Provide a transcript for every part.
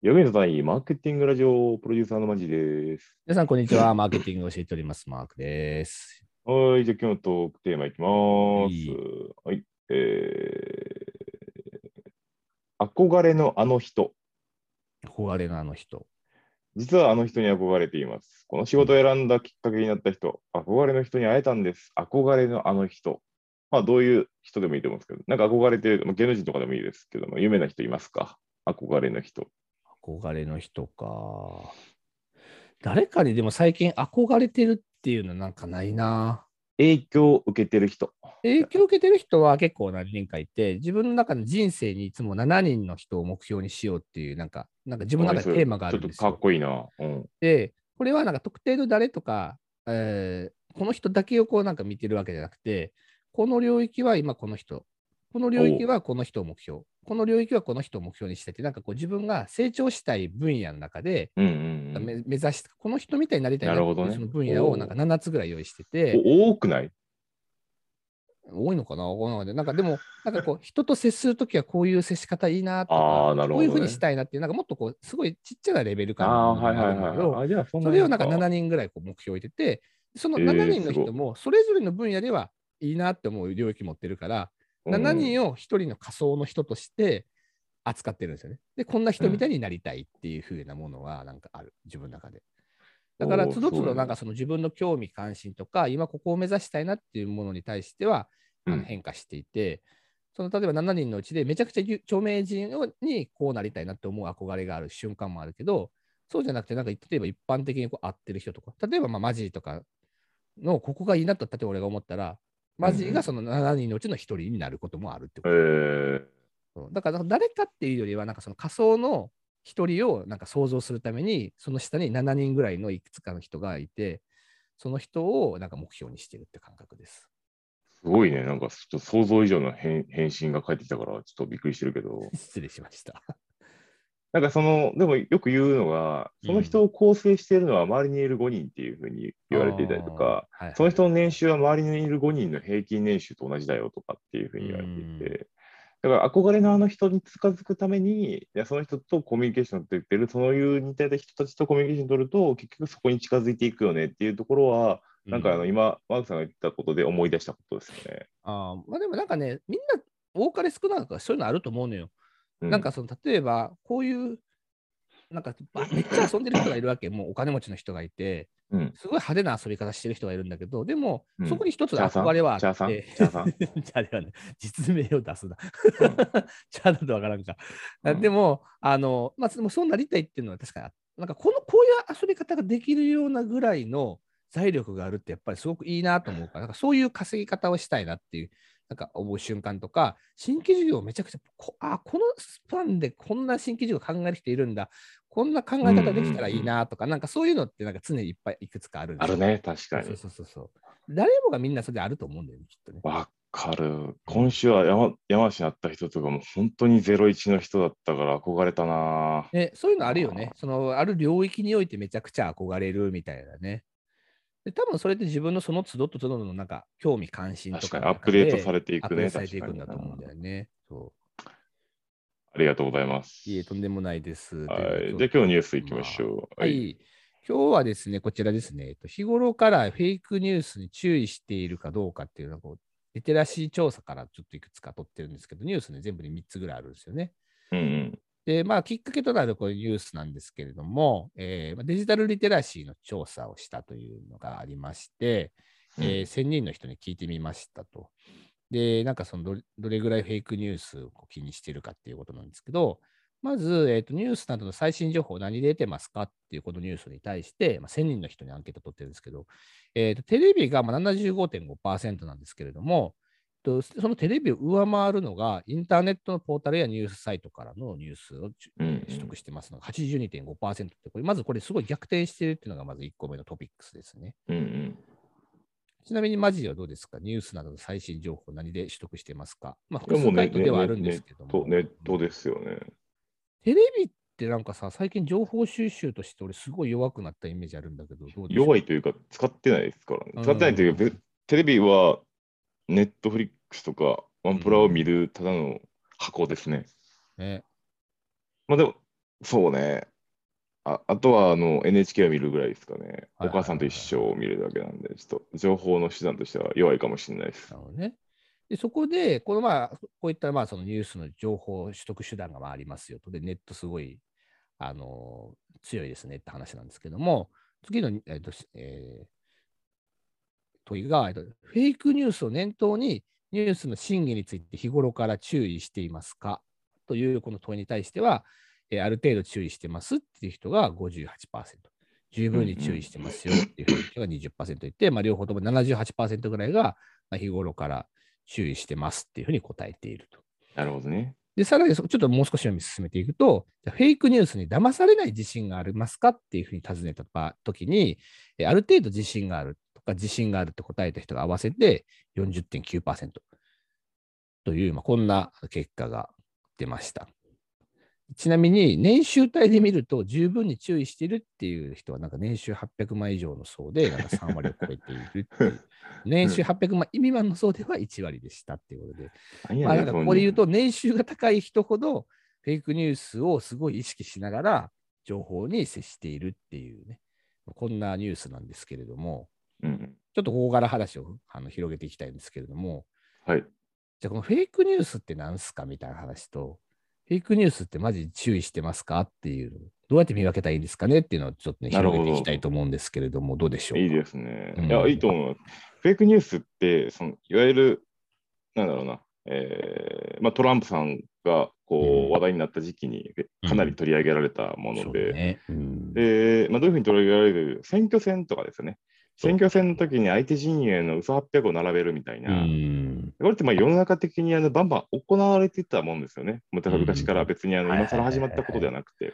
役に立たないマーケティングラジオプロデューサーのマジです。皆さん、こんにちは。マーケティングを教えております。マークです。はい、じゃあ今日のトークテーマいきます。はい、えー、憧れのあの人。憧れのあの人。実はあの人に憧れています。この仕事を選んだきっかけになった人、憧れの人に会えたんです。憧れのあの人。まあ、どういう人でもいいと思うんですけど、なんか憧れてる、まあ、芸能人とかでもいいですけども、有名な人いますか？憧れの人。憧れの人か。誰かにでも最近憧れてるっていうのなんかないな。影響を受けてる人。影響を受けてる人は結構何人かいて、自分の中の人生にいつも7人の人を目標にしようっていう、なんか、なんか自分の中でテーマがあるんですよちょっとかっ。こいいな。うん。で、これはなんか特定の誰とか、えーこの人だけをこうなんか見てるわけじゃなくて、この領域は今この人、この領域はこの人を目標、この領域はこの人を目標にしてて、なんかこう自分が成長したい分野の中で、うんうんうん。め目指して、この人みたいになりたいなってなるほどね。その分野をなんか7つぐらい用意してて、お多くない？多いのかな？ないなんかでも、なんかこう、人と接するときはこういう接し方いいなとか、なるほどね。こういうふうにしたいなっていう、なんかもっとこう、すごいちっちゃなレベル感ああー、のもはいはいのがあるんだけどはい。あじゃあそんなそれをなんかに7人ぐらいこう目標を置いてて、そのえー7人の人もそれぞれの分野ではいいなって思う領域持ってるから、7人を1人の仮想の人として扱ってるんですよね。で、こんな人みたいになりたいっていう風なものはなんかある、自分の中で。だから、つどつどなんかその自分の興味関心とか、今ここを目指したいなっていうものに対してはあうん。の変化していて、その例えば7人のうちでめちゃくちゃ有著名人をにこうなりたいなって思う憧れがある瞬間もあるけど、そうじゃなくて、なんか例えば一般的にこう合ってる人とか、例えばまあマジーとかのここがいいなと、例えば俺が思ったら、マジーがその7人のうちの1人になることもあるってこえと。ー、そうだから誰かっていうよりは、なんかその仮想の1人をなんか想像するために、その下に7人ぐらいのいくつかの人がいて、その人をなんか目標にしてるって感覚です。すごいね。なんかちょっと想像以上の返返信が返ってきたから、ちょっとびっくりしてるけど。失礼しました。なんかその、でもよく言うのが、その人を構成しているのは周りにいる5人っていうふうに言われていたりとか、その人の年収は周りにいる5人の平均年収と同じだよとかっていうふうに言われていて、だから憧れのあの人に近づくために、いやその人とコミュニケーションを取ってる、そういう似たような人たちとコミュニケーションを取ると、結局そこに近づいていくよねっていうところは、なんかあのう今、マークさんが言ったことで思い出したことですよね。あーまあでもなんかね、みんな多かれ少なかれそういうのあると思うのよ。うなんかその例えば、こういう、なんかばめっちゃ遊んでる人がいるわけ、もうお金持ちの人がいて、うん、すごい派手な遊び方してる人がいるんだけど、でも、うん。そこに一つ憧れはあって、チャーさん？チャーさん？チャーではね、実名を出すな。うん。チャーだとわからんか。うん。でも、あの、まあ、でもそうなりたいっていうのは確かにあ、なんかこの、こういう遊び方ができるようなぐらいの財力があるって、やっぱりすごくいいなと思うから、なんかそういう稼ぎ方をしたいなっていう、なんか思う瞬間とか、新規事業をめちゃくちゃ、こあ、このスパンでこんな新規事業考える人いるんだ、こんな考え方できたらいいなとか、なんかそういうのってなんか常にいっぱいいくつかあるんであるね、確かにそう。そうそうそう。誰もがみんなそれであると思うんだよね、きっとね。わかる。今週は山山梨に会った人とかも本当に01の人だったから憧れたな。ね、そういうのあるよね。そのある領域においてめちゃくちゃ憧れるみたいなね。で多分それって自分のその都度と都度のなんか興味関心と確かアップデートされていアッくね。プデートされていくんだと思うんだよね。そありがとうございます。ういえ、とんでもないです。はい。じゃあ今日のニュースいきましょう。は。い。今日はですね、こちらですね、えっと日頃からフェイクニュースに注意しているかどうかっていうのをリテラシー調査からちょっといくつか取ってるんですけど、ニュースね、全部で3つぐらいあるんですよね。うんうん。で、まあ、きっかけとなるこういうニュースなんですけれども、えーまあデジタルリテラシーの調査をしたというのがありまして、うんえー1000人の人に聞いてみましたと。で、なんかそのどれぐらいフェイクニュースを気にしているかっていうことなんですけど、まず、えーと、ニュースなどの最新情報何で得てますかっていうこのニュースに対して、まあ、1000人の人にアンケート取ってるんですけど、えーとテレビがまあ75.5%なんですけれども、とそのテレビを上回るのが、インターネットのポータルやニュースサイトからのニュースを取得してますのが82.5%って、これまずこれすごい逆転しているっていうのがまず1個目のトピックスですね。うんうん。ちなみにマジではどうですか？ニュースなどの最新情報何で取得してますか？まあ、複数サイトではあるんですけども。ネットですよね。テレビってなんかさ、最近情報収集として俺すごい弱くなったイメージあるんだけど、ど弱いというか、使ってないですからね。うん使ってないというか、べテレビはネットフリックスとかワンプラを見るただの箱ですね。ね。まあでも、そうね。ああとはあの NHK を見るぐらいですかね。お母さんと一緒を見るだけなんで、ちょっと情報の手段としては弱いかもしれないですな。るほどね。で、そこで、このまあ、こういったまあそのニュースの情報取得手段がまあありますよと。で、ネットすごい、あの強いですねって話なんですけども、次の、えっとえー問いが、えっと、フェイクニュースを念頭に、ニュースの真偽について日頃から注意していますか？というこの問いに対しては、えーある程度注意してますっていう人が58%。十分に注意してますよっていう人が20%いて、まあ、両方とも78%ぐらいが、まあ、日頃から注意してますっていうふうに答えていると。なるほどね。で、さらにそちょっともう少し読み進めていくと、フェイクニュースに騙されない自信がありますかっていうふうに尋ねた場時に、えある程度自信がある自信があるって答えた人が合わせて40.9%という、まあ、こんな結果が出ました。ちなみに、年収帯で見ると、十分に注意しているっていう人は、なんか年収800万以上の層で、なんか3割を超えているっていう。年収800万未満の層では1割でしたっていうことで、まあ、ここで言うと、年収が高い人ほど、フェイクニュースをすごい意識しながら、情報に接しているっていうね、こんなニュースなんですけれども、うん。ちょっとここから話をあの広げていきたいんですけれども、はい。じゃあこのフェイクニュースって何すかみたいな話と、フェイクニュースってマジで注意してますかっていう、どうやって見分けたらいいですかねっていうのをちょっとね、広げていきたいと思うんですけれども、どうでしょうか？いいですね。うんいや、いいと思います。フェイクニュースって、そのいわゆる、なんだろうな、えーまあ、トランプさんがこうんう話題になった時期にかなり取り上げられたもので、ねうんで、まあ、どういうふうに取り上げられる？選挙戦とかですよね。選挙戦の時に相手陣営の嘘800を並べるみたいな、うんこれってまあ世の中的にあのバンバン行われていたもんですよね。昔から別にあの今更始まったことではなくて。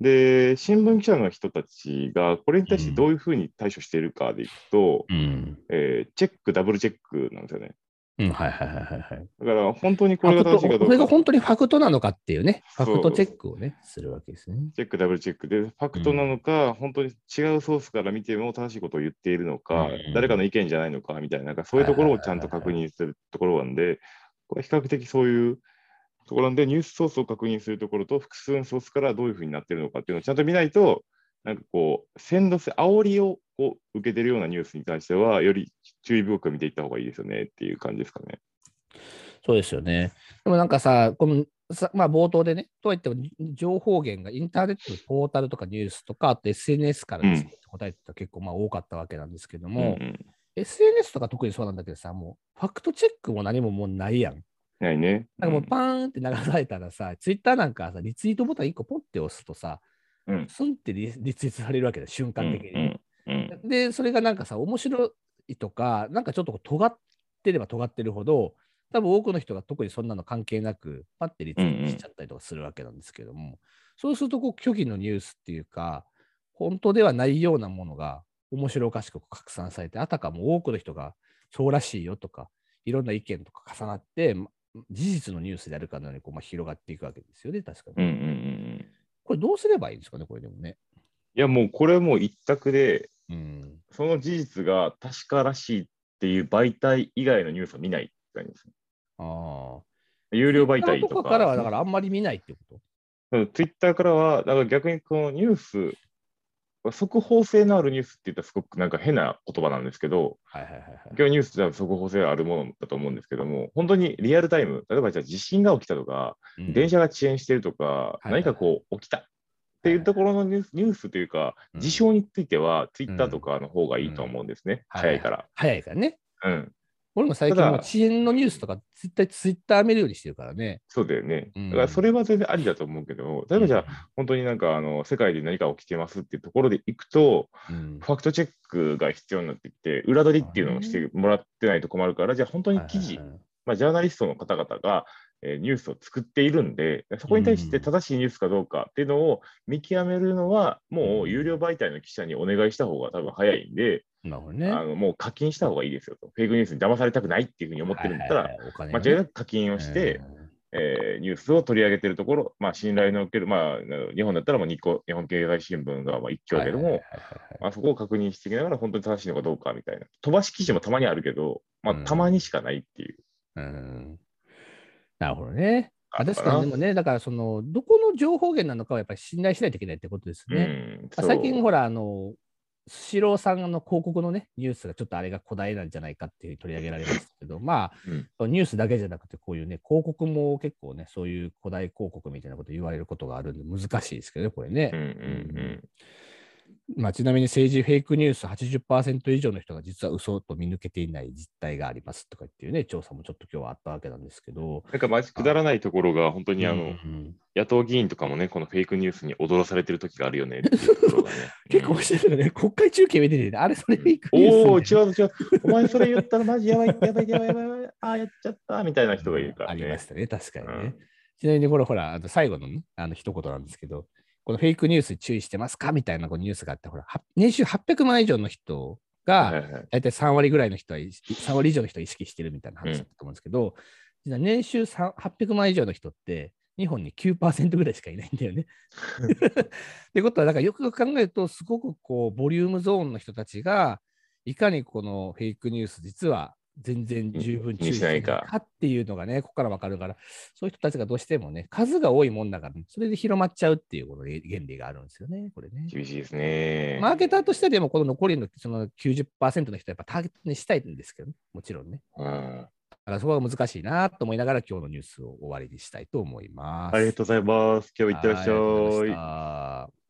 で、新聞記者の人たちがこれに対してどういうふうに対処しているかでいくと、うん。えーチェック、ダブルチェックなんですよね。うん、はいはいはいはいはい。だから本当にこれファクトが正しいかどうか。これが本当にファクトなのかっていうね、ファクトチェックをね、するわけですね。チェック、ダブルチェックで、ファクトなのか、本当に違うソースから見ても正しいことを言っているのか、うん誰かの意見じゃないのかみたいな、なんかそういうところをちゃんと確認するところなんで、これ比較的そういうところなんで、ニュースソースを確認するところと、複数のソースからどういうふうになっているのかっていうのをちゃんと見ないと、なんかこう、先導性、煽りをこう受けてるようなニュースに対しては、より注意深く見ていった方がいいですよねっていう感じですかね。そうですよね。でもなんかさ、このさまあ、冒頭でね、とはいっても情報源がインターネットのポータルとかニュースとか、あと SNS からですね、答えてた結構まあ多かったわけなんですけども、うんうん SNS とか特にそうなんだけどさ、もうファクトチェックも何ももうないやん。ないね。なんかもうパーンって流されたらさ、ツイッターなんかさ、リツイートボタン1個ポンって押すとさ、うんスンってリリツイートされるわけだ、瞬間的に。うんうんうんで、それがなんかさ、面白いとか、なんかちょっと尖ってれば尖ってるほど、多分多くの人が特にそんなの関係なく、パッてリツイートしちゃったりとかするわけなんですけども、そうするとこう虚偽のニュースっていうか、本当ではないようなものが面白おかしく拡散されて、あたかも多くの人がそうらしいよとか、いろんな意見とか重なって、ま事実のニュースであるかのようにこう、まあ、広がっていくわけですよね、確かに。うんうんうんうんこれどうすればいいんですかね、これでもね。いや、もうこれはもう一択で、うん。その事実が確からしいっていう媒体以外のニュースを見ないって感じですね。ああ。有料媒体とか。とかからは、だからあんまり見ないってこと？ツイッターからは、だから逆にこのニュース、速報性のあるニュースって言ったらすごくなんか変な言葉なんですけど、はいはいはいはい。今日ニュースでは速報性あるものだと思うんですけども、本当にリアルタイム、例えばじゃあ地震が起きたとか、うん電車が遅延してるとか、はい何かこう起きたっていうところのニュースニュースというか、うん。事象については、ツイッターとかの方がいいと思うんですね、早いから。早いからね。うん、俺も最近遅延のニュースとか絶対ツイッター見るようにしてるからね。そうだよね。うん。だからそれは全然ありだと思うけど、例えばじゃあ、本当になんかあの世界で何か起きてますっていうところでいくと、うん、ファクトチェックが必要になってきて、裏取りっていうのをしてもらってないと困るから、じゃあ本当に記事まあ、ジャーナリストの方々が、えーニュースを作っているんで、そこに対して正しいニュースかどうかっていうのを見極めるのは、もう有料媒体の記者にお願いした方が多分早いんで、なるほどね。あのもう課金した方がいいですよと。フェイクニュースに騙されたくないっていうふうに思ってるんだったら、はいはいはいお金間違いなく課金をして、えーニュースを取り上げているところ、まあ、信頼のおける、まあ、日本だったらもう日光日本経済新聞がまあ一挙だけども、そこを確認していきながら本当に正しいのかどうかみたいな。飛ばし記事もたまにあるけど、まあうん、たまにしかないっていう。うんなるほどね。あ確かに、でもね、だからその、どこの情報源なのかはやっぱり信頼しないといけないってことですね。うん、最近、ほら、あの、スシローさんの広告のね、ニュースがちょっとあれが古代なんじゃないかっていう取り上げられますけど、まあ、ニュースだけじゃなくて、こういうね、広告も結構ね、そういう古代広告みたいなこと言われることがあるんで、難しいですけどね、これね。うんうんまあ、ちなみに政治フェイクニュース80%以上の人が実は嘘と見抜けていない実態がありますとかっていうね、調査もちょっと今日はあったわけなんですけど。なんか、まじくだらないところが、本当にあの、うん野党議員とかもね、このフェイクニュースに踊らされてる時があるよねっていうところがね。結構面白いよね、国会中継見てて、ね、あれそれフェイクニュースおお、みたいな違う違う。お前それ言ったらマジやばい、やばい、やばい、やばい、やばい。ああ、やっちゃった、みたいな人がいるからねありまし。たね、確かにね。うんちなみにこれほら、あの最後のね、あの一言なんですけど、このフェイクニュースに注意してますか？みたいなこうニュースがあって、ほら、は年収800万以上の人が、大体3割ぐらいの人は、3割以上の人は意識してるみたいな話だったと思うんですけど、実は年収3 800万以上の人って、日本に9%ぐらいしかいないんだよね。ってことは、だからよくよく考えると、すごくこう、ボリュームゾーンの人たちが、いかにこのフェイクニュース、実は全然十分注意してないかっていうのがね、ここから分かるから、そういう人たちがどうしてもね、数が多いもんだから、それで広まっちゃうっていうこの原理があるんですよね、これね。厳しいですね。マーケターとしてでも、この残りのその90%の人はやっぱターゲットにしたいんですけど、ね、もちろんね。うんだからそこが難しいなと思いながら、今日のニュースを終わりにしたいと思います。ありがとうございます。今日いってらっしゃい。